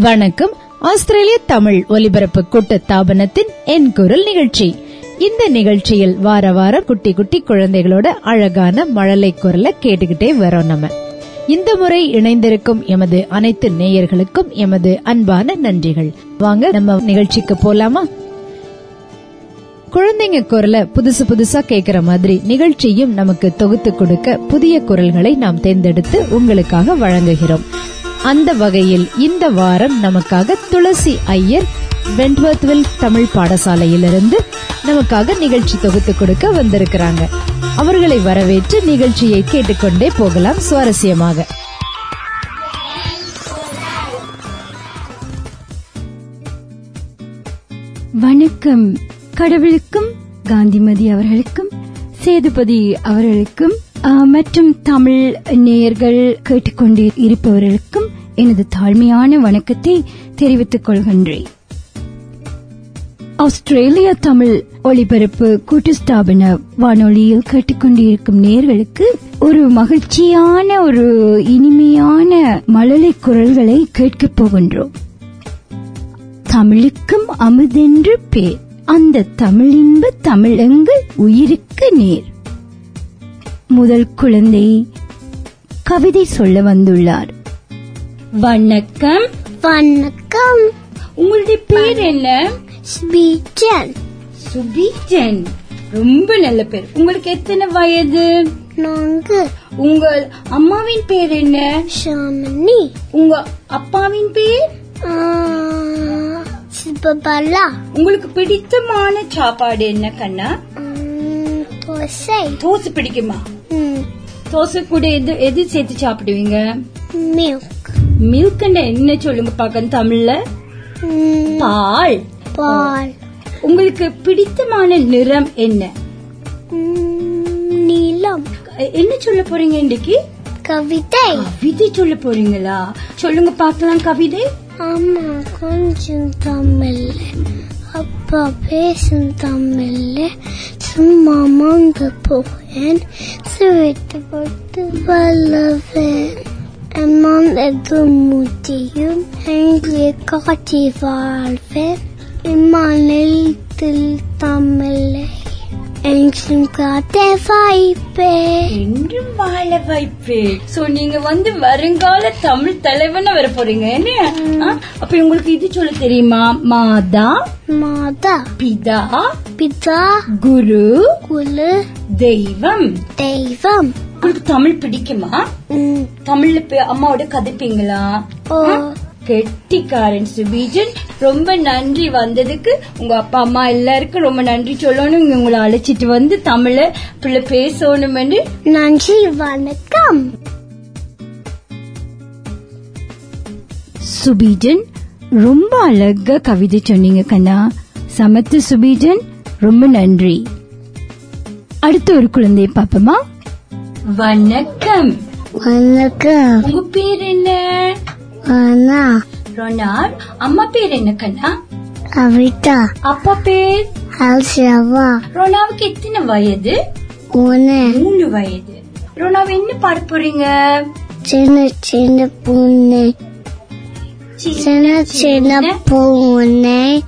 வணக்கம். ஆஸ்திரேலிய தமிழ் ஒலிபரப்பு கூட்டத்தாபனத்தின் என் குரல் நிகழ்ச்சி. இந்த நிகழ்ச்சியில் வார வாரம் குட்டி குட்டி குழந்தைகளோட அழகான மழலை குரலை கேட்டுக்கிட்டே வரோம் நம்ம. இந்த முறை இணைந்திருக்கும் எமது அனைத்து நேயர்களுக்கும் எமது அன்பான நன்றிகள். வாங்க நம்ம நிகழ்ச்சிக்கு போலாமா? குழந்தைங்க குரலை புதுசு புதுசா கேக்குற மாதிரி நிகழ்ச்சியும் நமக்கு தொகுத்து கொடுக்க புதிய குரல்களை நாம் தேர்ந்தெடுத்து உங்களுக்காக வழங்குகிறோம். அந்த வகையில் இந்த வாரம் நமக்காக துளசி ஐயர் வென்ட்வர்த்வில் தமிழ் பாடசாலையிலிருந்து நமக்காக நிகழ்ச்சி தொகுத்து கொடுக்க வந்திருக்கிறாங்க. அவர்களை வரவேற்று நிகழ்ச்சியை கேட்டுக்கொண்டே போகலாம் சுவாரஸ்யமாக. வணக்கம். கடவுளுக்கும் காந்திமதி அவர்களுக்கும் சேதுபதி அவர்களுக்கும் மற்றும் தமிழ் நேயர்கள் கேட்டுக்கொண்டு இருப்பவர்களுக்கும் எனது தாழ்மையான வணக்கத்தை தெரிவித்துக் கொள்கின்றேன். ஆஸ்திரேலிய தமிழ் ஒலிபரப்பு கூட்டு ஸ்தாபன வானொலியில் கேட்டுக்கொண்டிருக்கும் நேர்களுக்கு ஒரு மகிழ்ச்சியான ஒரு இனிமையான மழலை குரல்களை கேட்கப் போகின்றோம். தமிழுக்கும் அமுதென்று பேர். அந்த தமிழின்ப தமிழங்கள் உயிருக்கு நேர். முதல் குழந்தை கவிதை சொல்ல வந்துள்ளார். வணக்கம். வணக்கம். உங்களுடைய பேர் என்ன? ஸ்பீச்சன் சுபீஜன் ரொம்ப நல்ல பேர். உங்களுக்கு எத்தனை வயது? நான்கு. உங்கள் அம்மாவின் பேர் என்ன? ஷாமனி உங்க அப்பாவின் பேர்? உங்களுக்கு பிடித்தமான சாப்பாடு என்ன கண்ணா? தோசை. தோசை பிடிக்குமா? தோசை கூட எது எது சேர்த்து சாப்பிடுவீங்க? மில்க் மில்க் என்ன சொல்லுங்க பார்க்க தமிழ்ல? பால். பால். உங்களுக்கு பிடித்தமான நிறம் என்ன? நீலம் என்ன சொல்ல போறீங்க இன்னைக்கு கவிதை. கவிதை சொல்ல போறீங்களா? சொல்லுங்க பார்க்கலாம் கவிதை. அம்மா கொஞ்சம் babasının tamelle, sen maman da pohen, sevete baktı vallafen. Eman edu mutiyum, hengle kati varfe, imanel til tamelle. எங்கும் காட்ட வாய்ப்பேன் என்றும் வாழ வைப்பு சோ நீங்க வந்து வருங்கால தமிழ் தலைவனா வர போறீங்க. ஆ? அப்ப உங்களுக்கு இது சொல்ல தெரியுமா? மாதா மாதா. பிதா பிதா குரு குலு தெய்வம். தெய்வம். உங்களுக்கு தமிழ் பிடிக்குமா? தமிழ்ல அம்மாவோட கதைப்பீங்களா? கெட்டிக்காரன் சுபீஜன் ரொம்ப நன்றி வந்ததுக்கு. உங்க அப்பா அம்மா எல்லாருக்கும் ரொம்ப நன்றி சொல்லணும். உங்களை அழைச்சிட்டு வந்து தமிழ பிள்ளை பேசணும் நன்றி வணக்கம். சுபீஜன் ரொம்ப அழகா கவிதை சொன்னீங்க கண்ணா. சமத்து சுபீஜன் ரொம்ப நன்றி. அடுத்த ஒரு குழந்தைய பாப்போமா வணக்கம். வணக்கம். உங்க பேர் என்ன? அண்ணா ரொனால்ட் அம்மா பேர் என்ன கண்ணா? கவிதா அப்பா பேர்? அல்சவா ரொனாவுக்கு எத்தனை வயது? மூணு. வயது. ரொனாவ் என்ன பாட போறீங்க? சின்ன சின்ன பூனை சின்ன சின்ன பூனை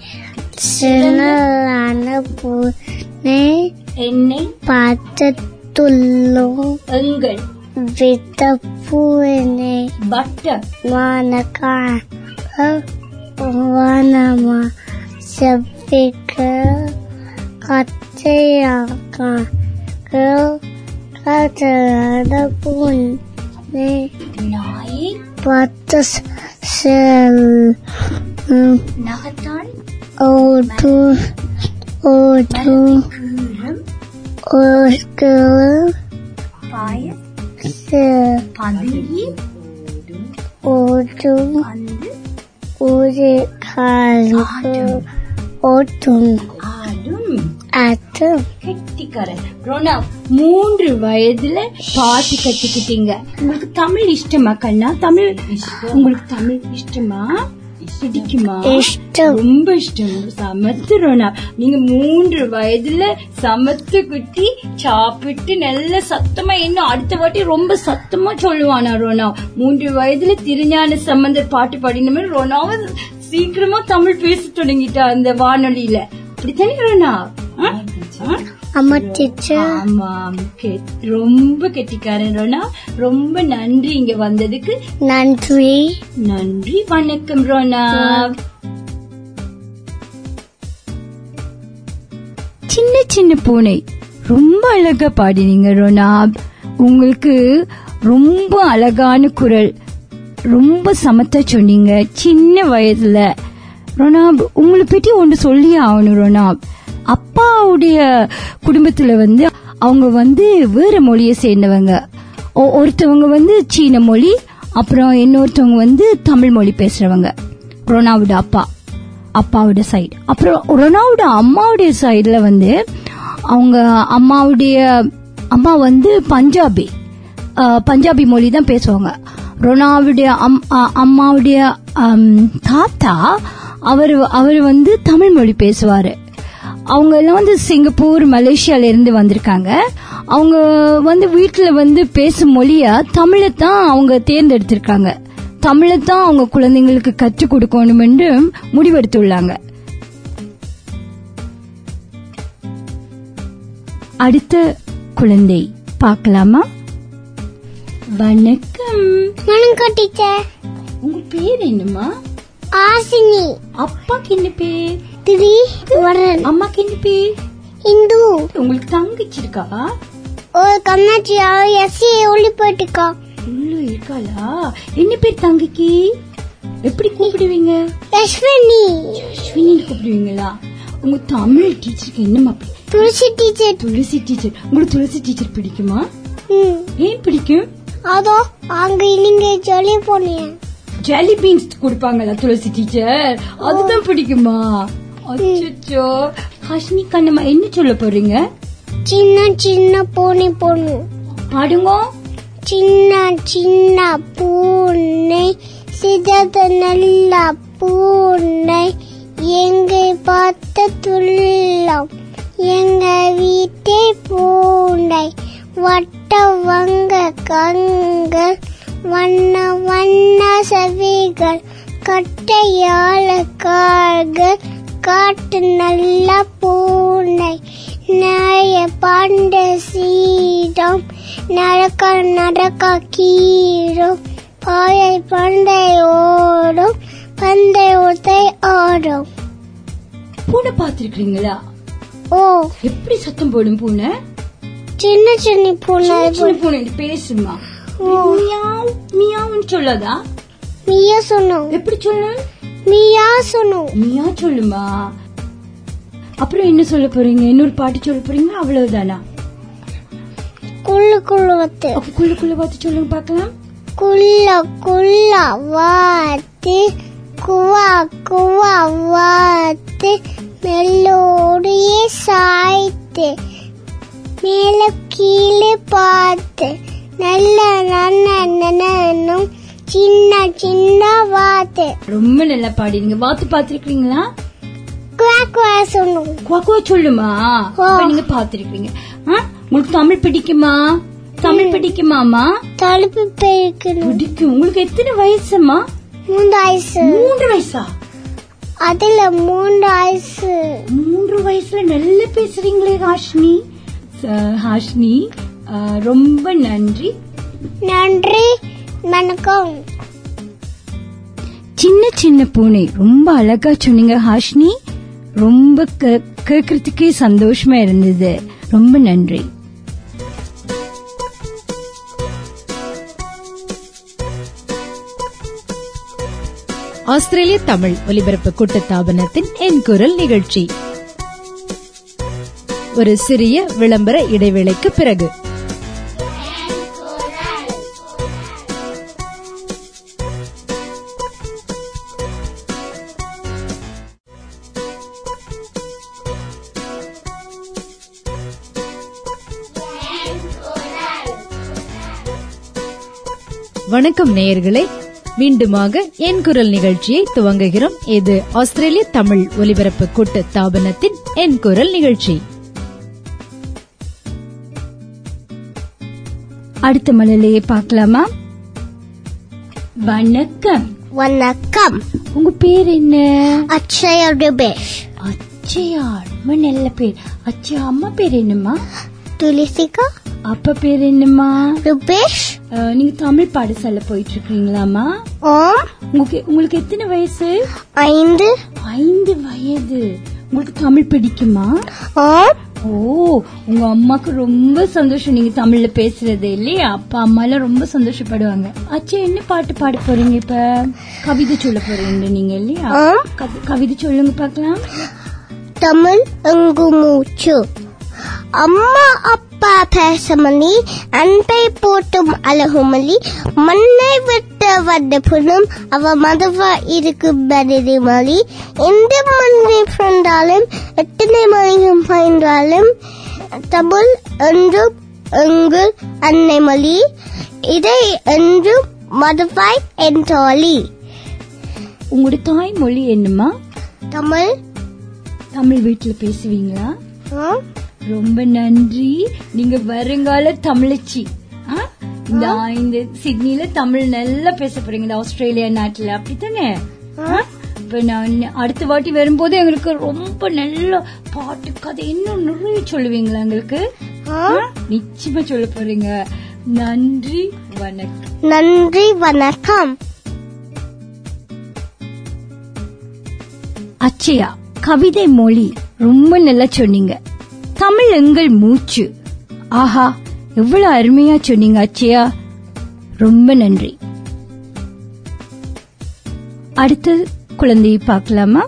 சின்ன பூனை என்னை பார்த்து துள்ளும். எங்கள் வித்த பூனை பட்டர். வணக்கா வனமா செப்பிக்க கச்சையாக்கா கச்சையான பூனை நாய். பத்து செல் நகத்தால் ஓட்டு ஓட்டு ஓட்டு பாய பதுங்கி ஓட்டு வந்து ஒரு காலுக்கு ஓட்டும். ஆடும். அட்டும் கெட்டிக்காரன். ரொனா மூன்று வயதுல பாட்டு கத்துக்கிட்டீங்க. உங்களுக்கு தமிழ் இஷ்டமா கண்ணா? தமிழ் உங்களுக்கு தமிழ் இஷ்டமா? பிடிக்குமா இஷ்டம். ரொம்ப இஷ்டம். சமத்து ரோனா நீங்க மூன்று வயதுல சமத்து குட்டி சாப்பிட்டு நல்ல சத்தமா இன்னும் அடுத்த வாட்டி ரொம்ப சத்தமா சொல்லுவானா ரோனா. மூன்று வயதுல திருஞான சம்பந்தர் பாட்டு பாடின மாதிரி ரோனாவும் சீக்கிரமா தமிழ் பேச தொடங்கிட்டா அந்த வானொலியில. அப்படித்தானே ரோனா? அம்மா டீச்சர். ரொம்ப கெட்டிக்காரன் ரோனா. ரொம்ப நன்றி இங்க வந்ததுக்கு. நன்றி. நன்றி வணக்கம் ரோனா. சின்ன சின்ன பூனை. ரொம்ப அழகா பாடினீங்க ரோனா. உங்களுக்கு ரொம்ப அழகான குரல். ரொம்ப சமத்தா சொன்னீங்க. சின்ன வயதுல. ரோனாப் உங்களை பற்றி ஒன்று சொல்லி ஆகணும் ரோனாப் அப்பாவுடைய குடும்பத்துல வந்து அவங்க வந்து வேற மொழியை சேர்ந்தவங்க. ஒ- ஒருத்தவங்க வந்து சீன மொழி அப்புறம் இன்னொருத்தவங்க வந்து தமிழ் மொழி பேசுறவங்க. ரொனாவோட அப்பா அப்பாவோட சைடு அப்புறம் ரொனாவோட அம்மாவுடைய சைடுல வந்து அவங்க அம்மாவுடைய அம்மா வந்து பஞ்சாபி. பஞ்சாபி மொழி தான் பேசுவாங்க. ரொனாவுடைய அம்- அம்மாவுடைய தாத்தா அவர் அவர் வந்து தமிழ் மொழி பேசுவாரு. அவங்க எல்லாம் வந்து சிங்கப்பூர் மலேசியால இருந்து வந்திருக்காங்க. அவங்க வந்து வீட்டுல வந்து பேசும் மொழியா தமிழை தான் அவங்க தேர்ந்தெடுத்திருக்காங்க. தமிழை தான் அவங்க குழந்தைங்களுக்கு கற்றுக் கொடுக்கணும் என்று முடிவெடுத்துள்ளாங்க. அடுத்த குழந்தை பார்க்கலாமா? வணக்கம். வணக்கம் டீச்சர். உங்க பேர் என்னம்மா? ஆசினி. அப்பாக்கு என்ன பேர்? திரி வரன் அம்மாக்கு என்ன பேர் இந்து. உங்களுக்கு தங்கச்சி இருக்கா ஒரு கம்னாச்சி எஸ்சி ஒளி போயிட்டுக்கா. உள்ள இருக்காளா? என்ன பேர் தங்கைக்கு எப்படி கூப்பிடுவீங்க? யஸ்வினி அஸ்வினி கூப்பிடுவீங்களா? உங்க தமிழ் டீச்சருக்கு என்னம்மா பேர் துளசி டீச்சர். துளசி டீச்சர். உங்களுக்கு துளசி டீச்சர் பிடிக்குமா? ஏன் பிடிக்கும்? அதோ அங்க நீங்க சொல்லி போனீங்க ஜெல்லி பீன்ஸ் கொடுப்பாங்களா துளசி டீச்சர்? அதுதான் பிடிக்குமா? அச்சோ ஹஷ்னி கண்ணம்மா என்ன சொல்ல போறீங்க? சின்ன சின்ன பூனை பொண்ணு. பாடுங்க சின்ன சின்ன பூனை சிதத நல்ல பூனை. எங்கை பார்த்த துள்ளம் எங்க வீட்டை பூனை. வட்ட வங்க கண்கள் வண்ண வண்ண செவிகள் கட்டையால கால்கள் காட்டு நல்ல பூனை நாய பாண்ட சீரம் நடக்க நடக்க கீரும் பாயை பண்டை ஓடும் பந்தை ஒத்தை ஓடும் பூனை பாத்திருக்கீங்களா ஓ. எப்படி சத்தம் போடும் பூனை? சின்ன சின்ன பூனை. சின்ன பூனை பேசுமா மியாவ் மியாவ்னு சொல்லாதா? மியா சொன்னோம் எப்படி சொல்லும் மியா சொன்னோம் மியா சொல்லுமா? அப்புறம் என்ன சொல்ல போறீங்க? இன்னொரு பாட்டு சொல்ல போறீங்க அவ்வளவுதானா? குள்ளு குள்ளு வத்து. குள்ளுக்குள்ள பார்த்து சொல்லுங்க பார்க்கலாம். குள்ள குள்ள வாத்து குவா குவா வாத்து மெல்லோடியே சாய்த்து மேல கீழே பார்த்து நல்ல நன்னும் சின்ன சின்ன வாத்து. ரொம்ப நல்லா பாடிங்க வாத்து பாத்திருக்கீங்களா குவாக்குவா சொல்லுமா. ஓ. அப்ப நீங்க பாத்திருக்கீங்க உங்களுக்கு தமிழ் பிடிக்குமா? தமிழ் பிடிக்குமாமா பெருக்கணும் பிடிக்கும். உங்களுக்கு எத்தனை வயசுமா மூன்று வயசு. மூன்று வயசா? அதுல மூன்று வயசு. மூன்று வயசுல நல்லா பேசுறீங்களே ஹாஷ்னி. ஹாஷ்னி ரொம்ப நன்றி. நன்றி. வணக்கம். சின்ன சின்ன பூனை ரொம்ப அழகா சொன்னீங்க ஹாஷ்னி. ரொம்ப கே- கேட்கறதுக்கே சந்தோஷமா இருந்தது. ரொம்ப நன்றி. ஆஸ்திரேலிய தமிழ் ஒலிபரப்பு கூட்டத்தாபனத்தின் என் குரல் நிகழ்ச்சி. ஒரு சிறிய விளம்பர இடைவேளைக்கு பிறகு. வணக்கம் நேயர்களே. மீண்டுமாக என் குரல் நிகழ்ச்சியை துவங்குகிறோம். இது ஆஸ்திரேலிய தமிழ் ஒலிபரப்பு கூட்டு தாபனத்தின் என் குரல் நிகழ்ச்சி. அடுத்த மலையிலேயே பார்க்கலாமா? வணக்கம். வணக்கம். உங்க பேர் என்ன? அக்ஷயா ருபேஷ். அச்சயா ரொம்ப நல்ல பேர். அச்சயா அம்மா பேர் என்னம்மா? துளிசிகா. அப்பா பேர் என்னம்மா? ருபேஷ். நீங்க தமிழ் பாடசாலை போயிட்டு இருக்கீங்களாமா உங்களுக்கு உங்களுக்கு எத்தனை வயசு? ஐந்து. ஐந்து வயது. உங்களுக்கு தமிழ் பிடிக்குமா? ஓ உங்க அம்மாக்கு ரொம்ப சந்தோஷம். நீங்க தமிழ்ல பேசுறது இல்லையா? அப்பா அம்மா எல்லாம் ரொம்ப சந்தோஷப்படுவாங்க. அச்சா என்ன பாட்டு பாட போறீங்க இப்ப? கவிதை சொல்ல போறீங்க நீங்க இல்லையா? கவிதை சொல்லுங்க பார்க்கலாம் தமிழ் எங்கு மூச்சு? அம்மா அப்பா பேசமணி அன்பை போட்டும் அழகுமலி மண்ணை விட்டு வந்த புனம் அவ மதுவா இருக்கு பதிரி மொழி எந்த மண்ணை பிறந்தாலும் எத்தனை மணியும் பாய்ந்தாலும் தமிழ் என்றும் எங்கள் அன்னை மொழி இதை என்றும் மதுவாய் என் தோழி உங்களோட தாய்மொழி என்னம்மா? தமிழ். தமிழ் வீட்டுல பேசுவீங்களா? ஆம், ரொம்ப நன்றி. நீங்க வருங்கால தமிழச்சி? இந்த சிட்னில தமிழ் நல்லா பேச போறீங்க இந்த ஆஸ்திரேலியா நாட்டுல. அப்படித்தானே? இப்ப நான் அடுத்த வாட்டி வரும்போது எங்களுக்கு ரொம்ப நல்ல பாட்டு கதை இன்னும் நிறைய சொல்லுவீங்களா எங்களுக்கு? நிச்சயமா சொல்ல போறீங்க. நன்றி வணக்கம். நன்றி வணக்கம். அச்சயா கவிதை மொழி ரொம்ப நல்லா சொன்னீங்க. தமிழ் எங்கள் மூச்சு. ஆஹா எவ்வளவு அருமையா சொன்னீங்க அச்சயா. ரொம்ப நன்றி. அடுத்த குழந்தையை பார்க்கலாமா?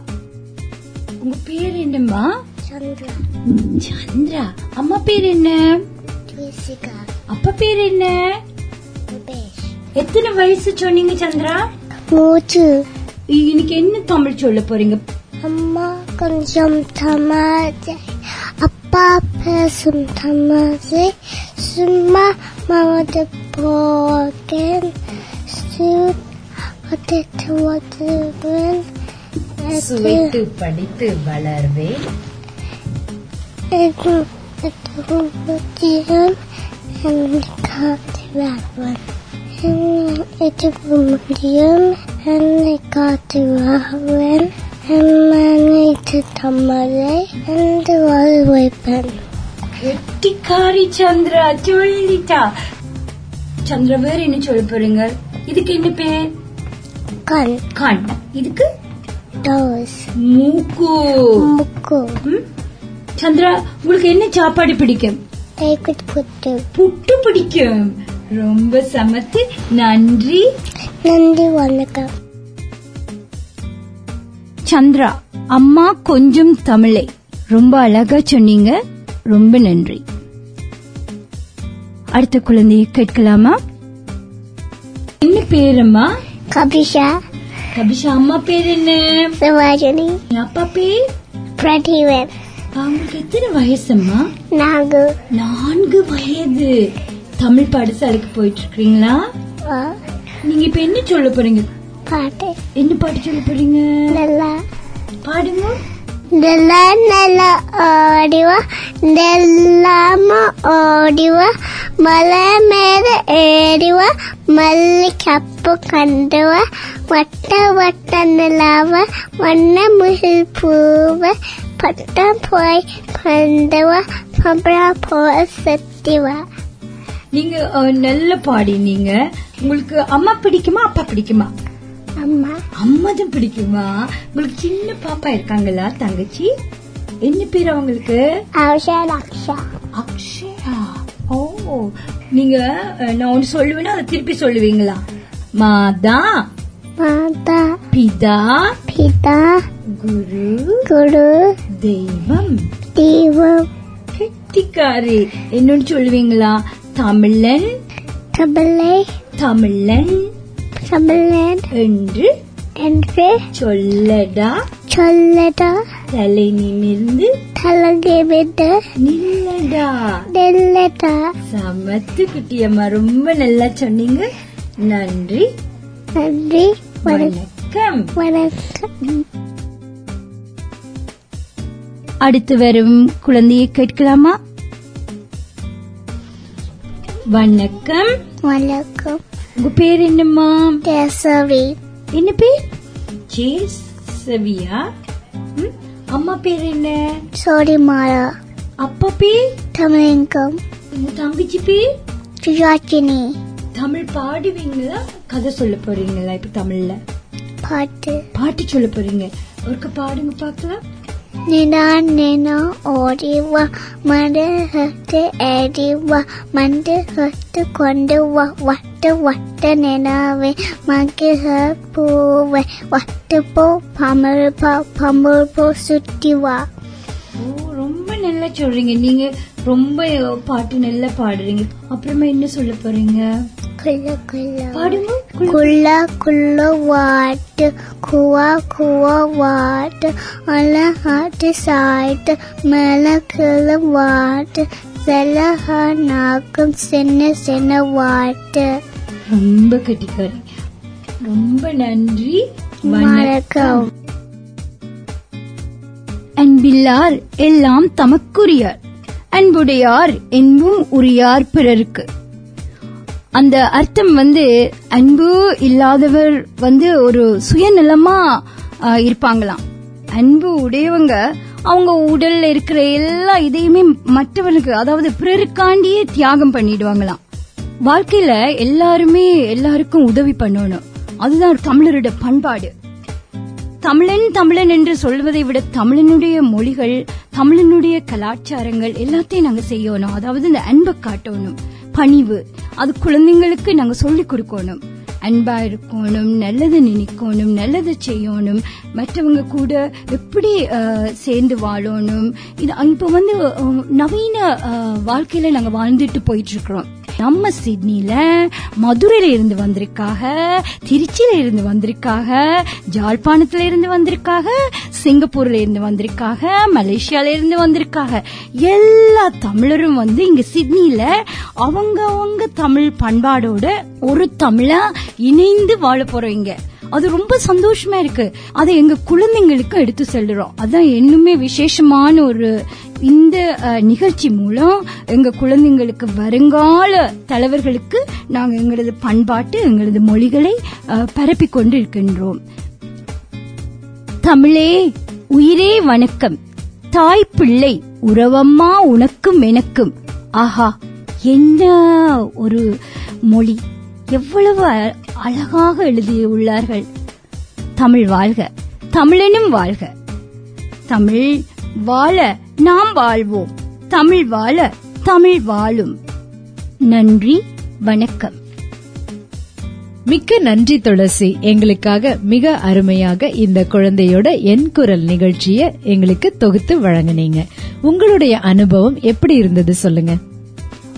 உங்க பேர் என்னம்மா? சந்திரா. அம்மா பேர் என்ன? அப்பா பேர் என்ன? எத்தனை வயசு சொன்னீங்க சந்திரா? மூச்சு. இன்னைக்கு என்ன தமிழ் சொல்ல போறீங்க? அம்மா கொஞ்சம் தமாஜை அப்பா பேசும் தமாஜை சும்மா மாவது போகேன் சுவத்து வருவேன் சுவைத்து படித்து வளர்வேன் முடியும் காத்து வருவன் இது முடியும் என்னை காத்து வருவன் மனைத்து தமிழை என்று வாழ்வைப்பன் கெட்டிக்காரி சந்திரா சொல்லிட்டா சந்திரா வேற என்ன சொல்ல போறீங்க இதுக்கு என்ன பேர் கண் கண் இதுக்கு டோஸ் மூக்கு முக்கு? சந்திரா உங்களுக்கு என்ன சாப்பாடு பிடிக்கும் புட்டு புட்டு பிடிக்கும் ரொம்ப சமத்து நன்றி நன்றி வணக்கம் சந்திரா அம்மா கொஞ்சம் தமிழை. ரொம்ப அழகா சொன்னீங்க. ரொம்ப நன்றி. அடுத்த குழந்தையை கேட்கலாமா? என்ன பேரம்மா கபிஷா. கபிஷா அம்மா பேர் என்ன? சிவாஜினி. அப்பா பேர்? பிரதீவன் அவங்களுக்கு எத்தனை வயசம்மா நாகு நான்கு. வயது. தமிழ் பாடசாலைக்கு போயிட்டு இருக்கீங்களா? நீங்க இப்ப என்ன சொல்ல போறீங்க? பாட்டு. என்ன பாட்டு சொல்ல போறீங்க? நல்லா பாடுங்க. நல்லா நல்லா ஓடிவா. நெல்லாம ஓடிவா. மலை மேல ஏறிவா. மல்லி கப்பு கண்டுவா. வட்ட வட்ட நிலாவ. வண்ண முகில் பூவ. பட்டம் போய் பண்டுவா பம்பரா போய் செத்திவா. நீங்க நல்ல பாடினீங்க உங்களுக்கு அம்மா பிடிக்குமா அப்பா பிடிக்குமா? அம்மா. அம்மா தான் பிடிக்குமா? உங்களுக்கு சின்ன பாப்பா இருக்காங்களா தங்கச்சி? என்ன பேர் அவங்களுக்கு? அக்ஷயா ஓ நீங்க நான் ஒன்று சொல்லுவேன்னா அதை திருப்பி சொல்லுவீங்களா? மாதா. மாதா. பிதா. பிதா. குரு. குரு. தெய்வம். தீவம் கெட்டிக்காரி. என்னன்னு சொல்லுவீங்களா? தமிழன். தமிழை. தமிழன். தமிழன் என்று என்று சொல்லடா. சொல்லடா. தலை நிமிர்ந்து தலகிவிட்டு நில்லடா. நெல்லடா. சமத்து குட்டியம்மா ரொம்ப நல்லா சொன்னீங்க. நன்றி. நன்றி. வணக்கம். வணக்கம். அடுத்து வரும் குழந்தையை கேட்கலாமா? வணக்கம். வணக்கம். உங்க பேர் என்னம்மா? கேசவி. என்ன பேர்? ஜேஸ் சவியா ம், அம்மா பேர் என்ன? சோடி மாலா அப்பா பேர்? தமிழங்கம். உங்க தங்கச்சி பேர்? சுஜாச்சினி தமிழ் பாடுவீங்களா? கதை சொல்ல போறீங்களா இப்ப தமிழ்ல? பாட்டு. பாட்டு சொல்ல போறீங்க. ஒருக்க பாடுங்க பார்க்கலாம். நினா நினா ஓடிவா மண்டு ஹட்டு ஏடிவா மண்டு ஹட்டு கொண்டு வா வட்ட வட்ட நினாவே மகிழ பூவே வட்டு போ பமல் போ சுத்தி வா ஓ ரொம்ப நல்லா சொல்றீங்க நீங்க ரொம்ப பாட்டு நல்லா பாடுறீங்க அப்புறமா என்ன சொல்ல போறீங்க? குள்ள குள்ள வாட்டு குவா குவா வாட்டு அல ஹாட்டு சாய்ட்டு மேல கிள வாட்டு செலஹ நாக்கும் சின்ன சின்ன வாட்டு. ரொம்ப கட்டிக்காரி ரொம்ப நன்றி. வணக்கம். அன்பில்லார் எல்லாம் தமக்குரியார். அன்புடையார் என்பும் உரியார் பிறருக்கு. அந்த அர்த்தம் வந்து அன்பு இல்லாதவர் வந்து ஒரு சுயநலமா இருப்பாங்களாம். அன்பு உடையவங்க அவங்க உடல்ல இருக்கிற எல்லா இதையுமே மற்றவனுக்கு அதாவது பிறருக்காண்டியே தியாகம் பண்ணிடுவாங்களாம். வாழ்க்கையில எல்லாருமே எல்லாருக்கும் உதவி பண்ணணும். அதுதான் தமிழரோட பண்பாடு. தமிழன் தமிழன் என்று சொல்வதை விட தமிழனுடைய மொழிகள் தமிழனுடைய கலாச்சாரங்கள் எல்லாத்தையும் நாங்க செய்யணும். அதாவது இந்த அன்பை காட்டணும். பணிவு. அது குழந்தைங்களுக்கு நாங்க சொல்லிக் கொடுக்கணும். அன்பா இருக்கணும் நல்லது நினைக்கணும் நல்லது செய்யணும். மற்றவங்க கூட எப்படி சேர்ந்து வாழணும். இது இப்ப வந்து நவீன வாழ்க்கையில நாங்க வாழ்ந்துட்டு போயிட்டு இருக்கிறோம். நம்ம சிட்னில மதுரையில இருந்து வந்திருக்காக திருச்சியில இருந்து வந்திருக்காக ஜாழ்ப்பாணத்துல இருந்து வந்திருக்காக சிங்கப்பூர்ல இருந்து வந்திருக்காக மலேசியால இருந்து வந்திருக்காக. எல்லா தமிழரும் வந்து இங்க சிட்னில அவங்க அவங்க தமிழ் பண்பாடோட ஒரு தமிழா இணைந்து வாழ போறோம் இங்க. அது ரொம்ப சந்தோஷமா இருக்கு. அதை எங்க குழந்தைங்களுக்கு எடுத்து செல்றோம். அதான் இன்னுமே விசேஷமான ஒரு இந்த நிகழ்ச்சி மூலம் எங்க குழந்தைங்களுக்கு வருங்கால தலைவர்களுக்கு நாங்க எங்களது பண்பாட்டு எங்களது மொழிகளை அஹ், பரப்பிக் கொண்டு இருக்கின்றோம் தமிழே உயிரே வணக்கம். தாய் பிள்ளை உறவம்மா உனக்கும் எனக்கும். ஆஹா என்ன ஒரு மொழி. எவ்வளவு அழகாக எழுதியுள்ளார்கள். தமிழ் வாழ்க தமிழனும் வாழ்க. தமிழ் வாழ நாம் வாழ்வோம் தமிழ் வாழ தமிழ் வாழும். நன்றி வணக்கம். மிக்க நன்றி துளசி. எங்களுக்காக மிக அருமையாக இந்த குழந்தையோட என் குரல் நிகழ்ச்சிய எங்களுக்கு தொகுத்து வழங்குனீங்க. உங்களுடைய அனுபவம் எப்படி இருந்தது சொல்லுங்க.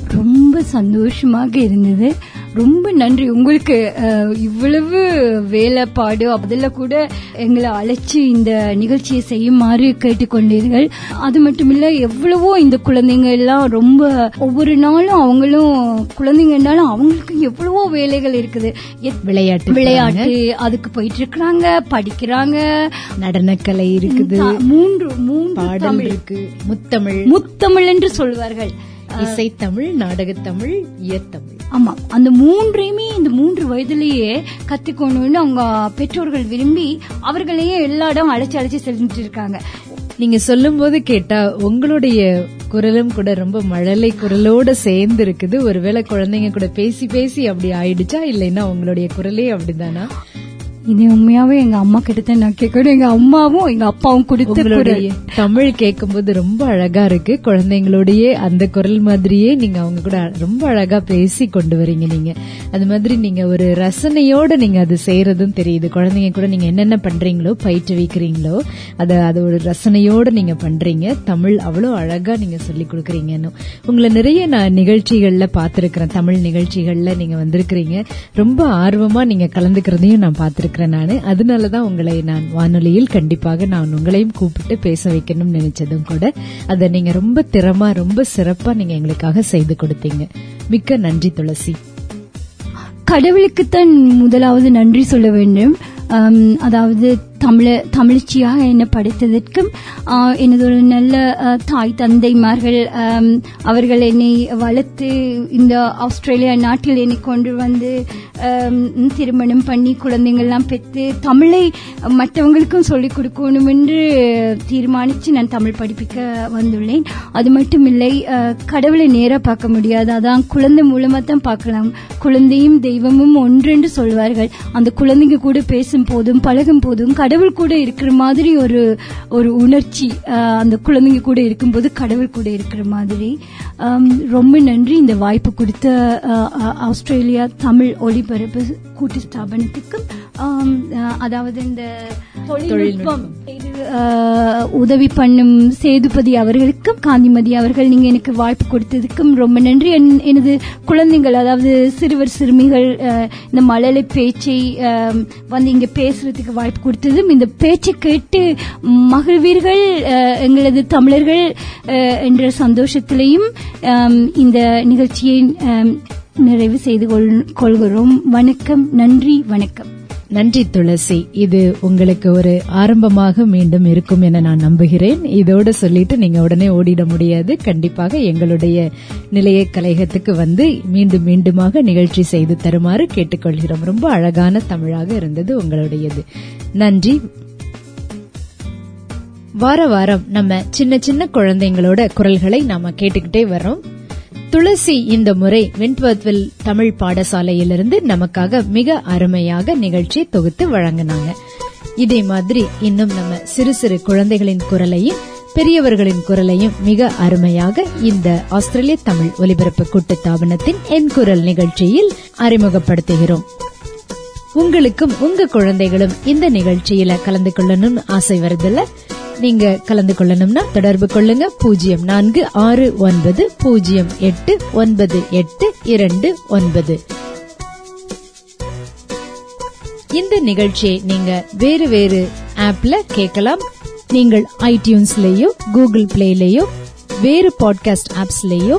ரொம்ப சந்தோஷமாக இருந்தது. ரொம்ப நன்றி. உங்களுக்கு இவ்வளவு வேலைப்பாடு அதெல்லாம் கூட எங்களை அழைச்சு இந்த நிகழ்ச்சியை செய்யுமாறு கேட்டுக்கொண்டீர்கள். அது மட்டும் இல்ல எவ்வளவோ இந்த குழந்தைங்க எல்லாம் ரொம்ப ஒவ்வொரு நாளும் அவங்களும் குழந்தைங்கனாலும் அவங்களுக்கு எவ்வளவோ வேலைகள் இருக்குது. விளையாட்டு விளையாட்டு அதுக்கு போயிட்டு இருக்கிறாங்க படிக்கிறாங்க. நடனக்கலை இருக்குது. மூன்று மூன்று பாடல் தமிழ். இருக்கு. முத்தமிழ். முத்தமிழ் என்று சொல்வார்கள். இசைத்தமிழ் நாடகத்தமிழ் இயத்தமிழ் ஆமா. அந்த மூன்றையுமே இந்த மூன்று வயதிலேயே கத்துக்கணும்னு அவங்க பெற்றோர்கள் விரும்பி அவர்களையே எல்லா இடம் அழைச்சு அழைச்சு செஞ்சுட்டு இருக்காங்க. நீங்க சொல்லும் போது கேட்டா உங்களுடைய குரலும் கூட ரொம்ப மழலை குரலோட சேர்ந்து இருக்குது ஒருவேளை குழந்தைங்க கூட பேசி பேசி அப்படி ஆயிடுச்சா? இல்லைன்னா உங்களுடைய குரலே அப்படிதானா இது உண்மையாவே எங்க அம்மா கிட்ட தான் நான் கேட்கணும். எங்க அம்மாவும் எங்க அப்பாவும் கொடுத்த தமிழ் கேட்கும் போது ரொம்ப அழகா இருக்கு. குழந்தைங்களோடயே அந்த குரல் மாதிரியே நீங்க அவங்க கூட ரொம்ப அழகா பேசி கொண்டு வரீங்க நீங்க. அது மாதிரி நீங்க ஒரு ரசனையோட நீங்க அது செய்யறதும் தெரியுது. குழந்தைங்க கூட நீங்க என்னென்ன பண்றீங்களோ பயிற்றுவிக்கிறீங்களோ அத அது ஒரு ரசனையோட நீங்க பண்றீங்க. தமிழ் அவ்வளவு அழகா நீங்க சொல்லி கொடுக்குறீங்கன்னு. உங்களை நிறைய நான் நிகழ்ச்சிகள்ல பாத்திருக்கிறேன் தமிழ் நிகழ்ச்சிகள்ல நீங்க வந்திருக்கிறீங்க. ரொம்ப ஆர்வமா நீங்க கலந்துக்கிறதையும் நான் இருக்கிறேன் நான். அதனாலதான் உங்களை நான் வானொலியில் கண்டிப்பாக நான் உங்களையும் கூப்பிட்டு பேச வைக்கணும்னு நினைச்சதும் கூட அதை நீங்க ரொம்ப திறமா ரொம்ப சிறப்பா நீங்க எங்களுக்காக செய்து கொடுத்தீங்க. மிக்க நன்றி துளசி. கடவுளுக்குத்தான் முதலாவது நன்றி சொல்ல வேண்டும். அதாவது தமிழ தமிழ்ச்சியாக என்னை படைத்ததற்கும் எனது ஒரு நல்ல தாய் தந்தைமார்கள் அவர்கள் என்னை வளர்த்து இந்த ஆஸ்திரேலியா நாட்டில் என்னை கொண்டு வந்து திருமணம் பண்ணி குழந்தைங்கள்லாம் பெற்று தமிழை மற்றவங்களுக்கும் சொல்லிக் கொடுக்கணும் என்று தீர்மானித்து நான் தமிழ் படிப்பிக்க வந்துள்ளேன். அது மட்டும் இல்லை கடவுளை நேராக பார்க்க முடியாது. அதான் குழந்தை மூலமாக தான் பார்க்கலாம். குழந்தையும் தெய்வமும் ஒன்றென்று சொல்வார்கள். அந்த குழந்தைங்க கூட பேசும் போதும் பழகும் போதும் கடவுள் கடவுள் கூட இருக்கிற மாதிரி ஒரு ஒரு உணர்ச்சி அந்த குழந்தைங்க கூட இருக்கும்போது கடவுள் கூட இருக்கிற மாதிரி. ரொம்ப நன்றி இந்த வாய்ப்பு கொடுத்த ஆஸ்திரேலியா தமிழ் ஒளிபரப்பு கூட்டு ஸ்தாபனத்துக்கும். அதாவது இந்த தொழில்நுட்பம். உதவி பண்ணும் சேதுபதி அவர்களுக்கும் காந்திமதி அவர்கள் நீங்க எனக்கு வாய்ப்பு கொடுத்ததுக்கும் ரொம்ப நன்றி. என்- எனது குழந்தைகள் அதாவது சிறுவர் சிறுமிகள் இந்த மழலை பேச்சை வந்து இங்க பேசுறதுக்கு வாய்ப்பு கொடுத்ததும் இந்த பேச்சை கேட்டு மகிழ்வீர்கள் எங்களது தமிழர்கள் என்ற சந்தோஷத்திலையும் இந்த நிகழ்ச்சியை நிறைவு செய்து கொள்- கொள்கிறோம். வணக்கம் நன்றி வணக்கம். நன்றி துளசி. இது உங்களுக்கு ஒரு ஆரம்பமாக மீண்டும் இருக்கும் என நான் நம்புகிறேன். இதோட சொல்லிட்டு நீங்க உடனே ஓடிட முடியாது. கண்டிப்பாக எங்களுடைய நிலைய கலையகத்துக்கு வந்து மீண்டும் மீண்டுமாக நிகழ்ச்சி செய்து தருமாறு கேட்டுக்கொள்கிறோம். ரொம்ப அழகான தமிழாக இருந்தது உங்களுடையது. நன்றி. வார வாரம் நம்ம சின்ன சின்ன குழந்தைங்களோட குரல்களை நாம கேட்டுக்கிட்டே வர்றோம். துளசி இந்த முறை விண்ட்வர்த்வில் தமிழ் பாடசாலையிலிருந்து நமக்காக மிக அருமையாக நிகழ்ச்சியை தொகுத்து வழங்கினாங்க. இதே மாதிரி இன்னும் நம்ம சிறு சிறு குழந்தைகளின் குரலையும் பெரியவர்களின் குரலையும் மிக அருமையாக இந்த ஆஸ்திரேலிய தமிழ் ஒலிபரப்பு கூட்டு தாபனத்தின் என் குரல் நிகழ்ச்சியில் அறிமுகப்படுத்துகிறோம். உங்களுக்கும் உங்க குழந்தைகளும் இந்த நிகழ்ச்சியில கலந்து கொள்ளணும்னு ஆசை வருதுல்ல? நீங்க கலந்து கொள்ளணும்னா தொடர்பு கொள்ளுங்க. பூஜ்ஜியம் நான்கு ஆறு ஒன்பது பூஜ்ஜியம் எட்டு ஒன்பது எட்டு இரண்டு ஒன்பது. இந்த நிகழ்ச்சியை நீங்க வேறு வேறு ஆப்ல கேட்கலாம். நீங்கள் ஐடியூன்ஸ்லயோ கூகுள் பிளேலயோ வேறு பாட்காஸ்ட் ஆப்ஸ்லயோ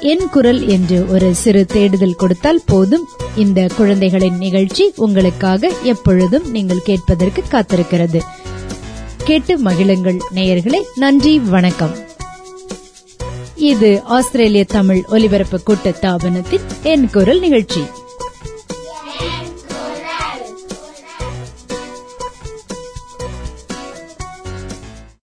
என் குரல் என்று ஒரு சிறு தேடுதல் கொடுத்தால் போதும். இந்த குழந்தைகளின் நிகழ்ச்சி உங்களுக்காக எப்பொழுதும் நீங்கள் கேட்பதற்கு காத்திருக்கிறது. கேட்டு மகிழுங்கள் நேயர்களே நன்றி வணக்கம். இது ஆஸ்திரேலிய தமிழ் ஒலிபரப்பு கூட்ட தாபனத்தின் என் குரல் நிகழ்ச்சி.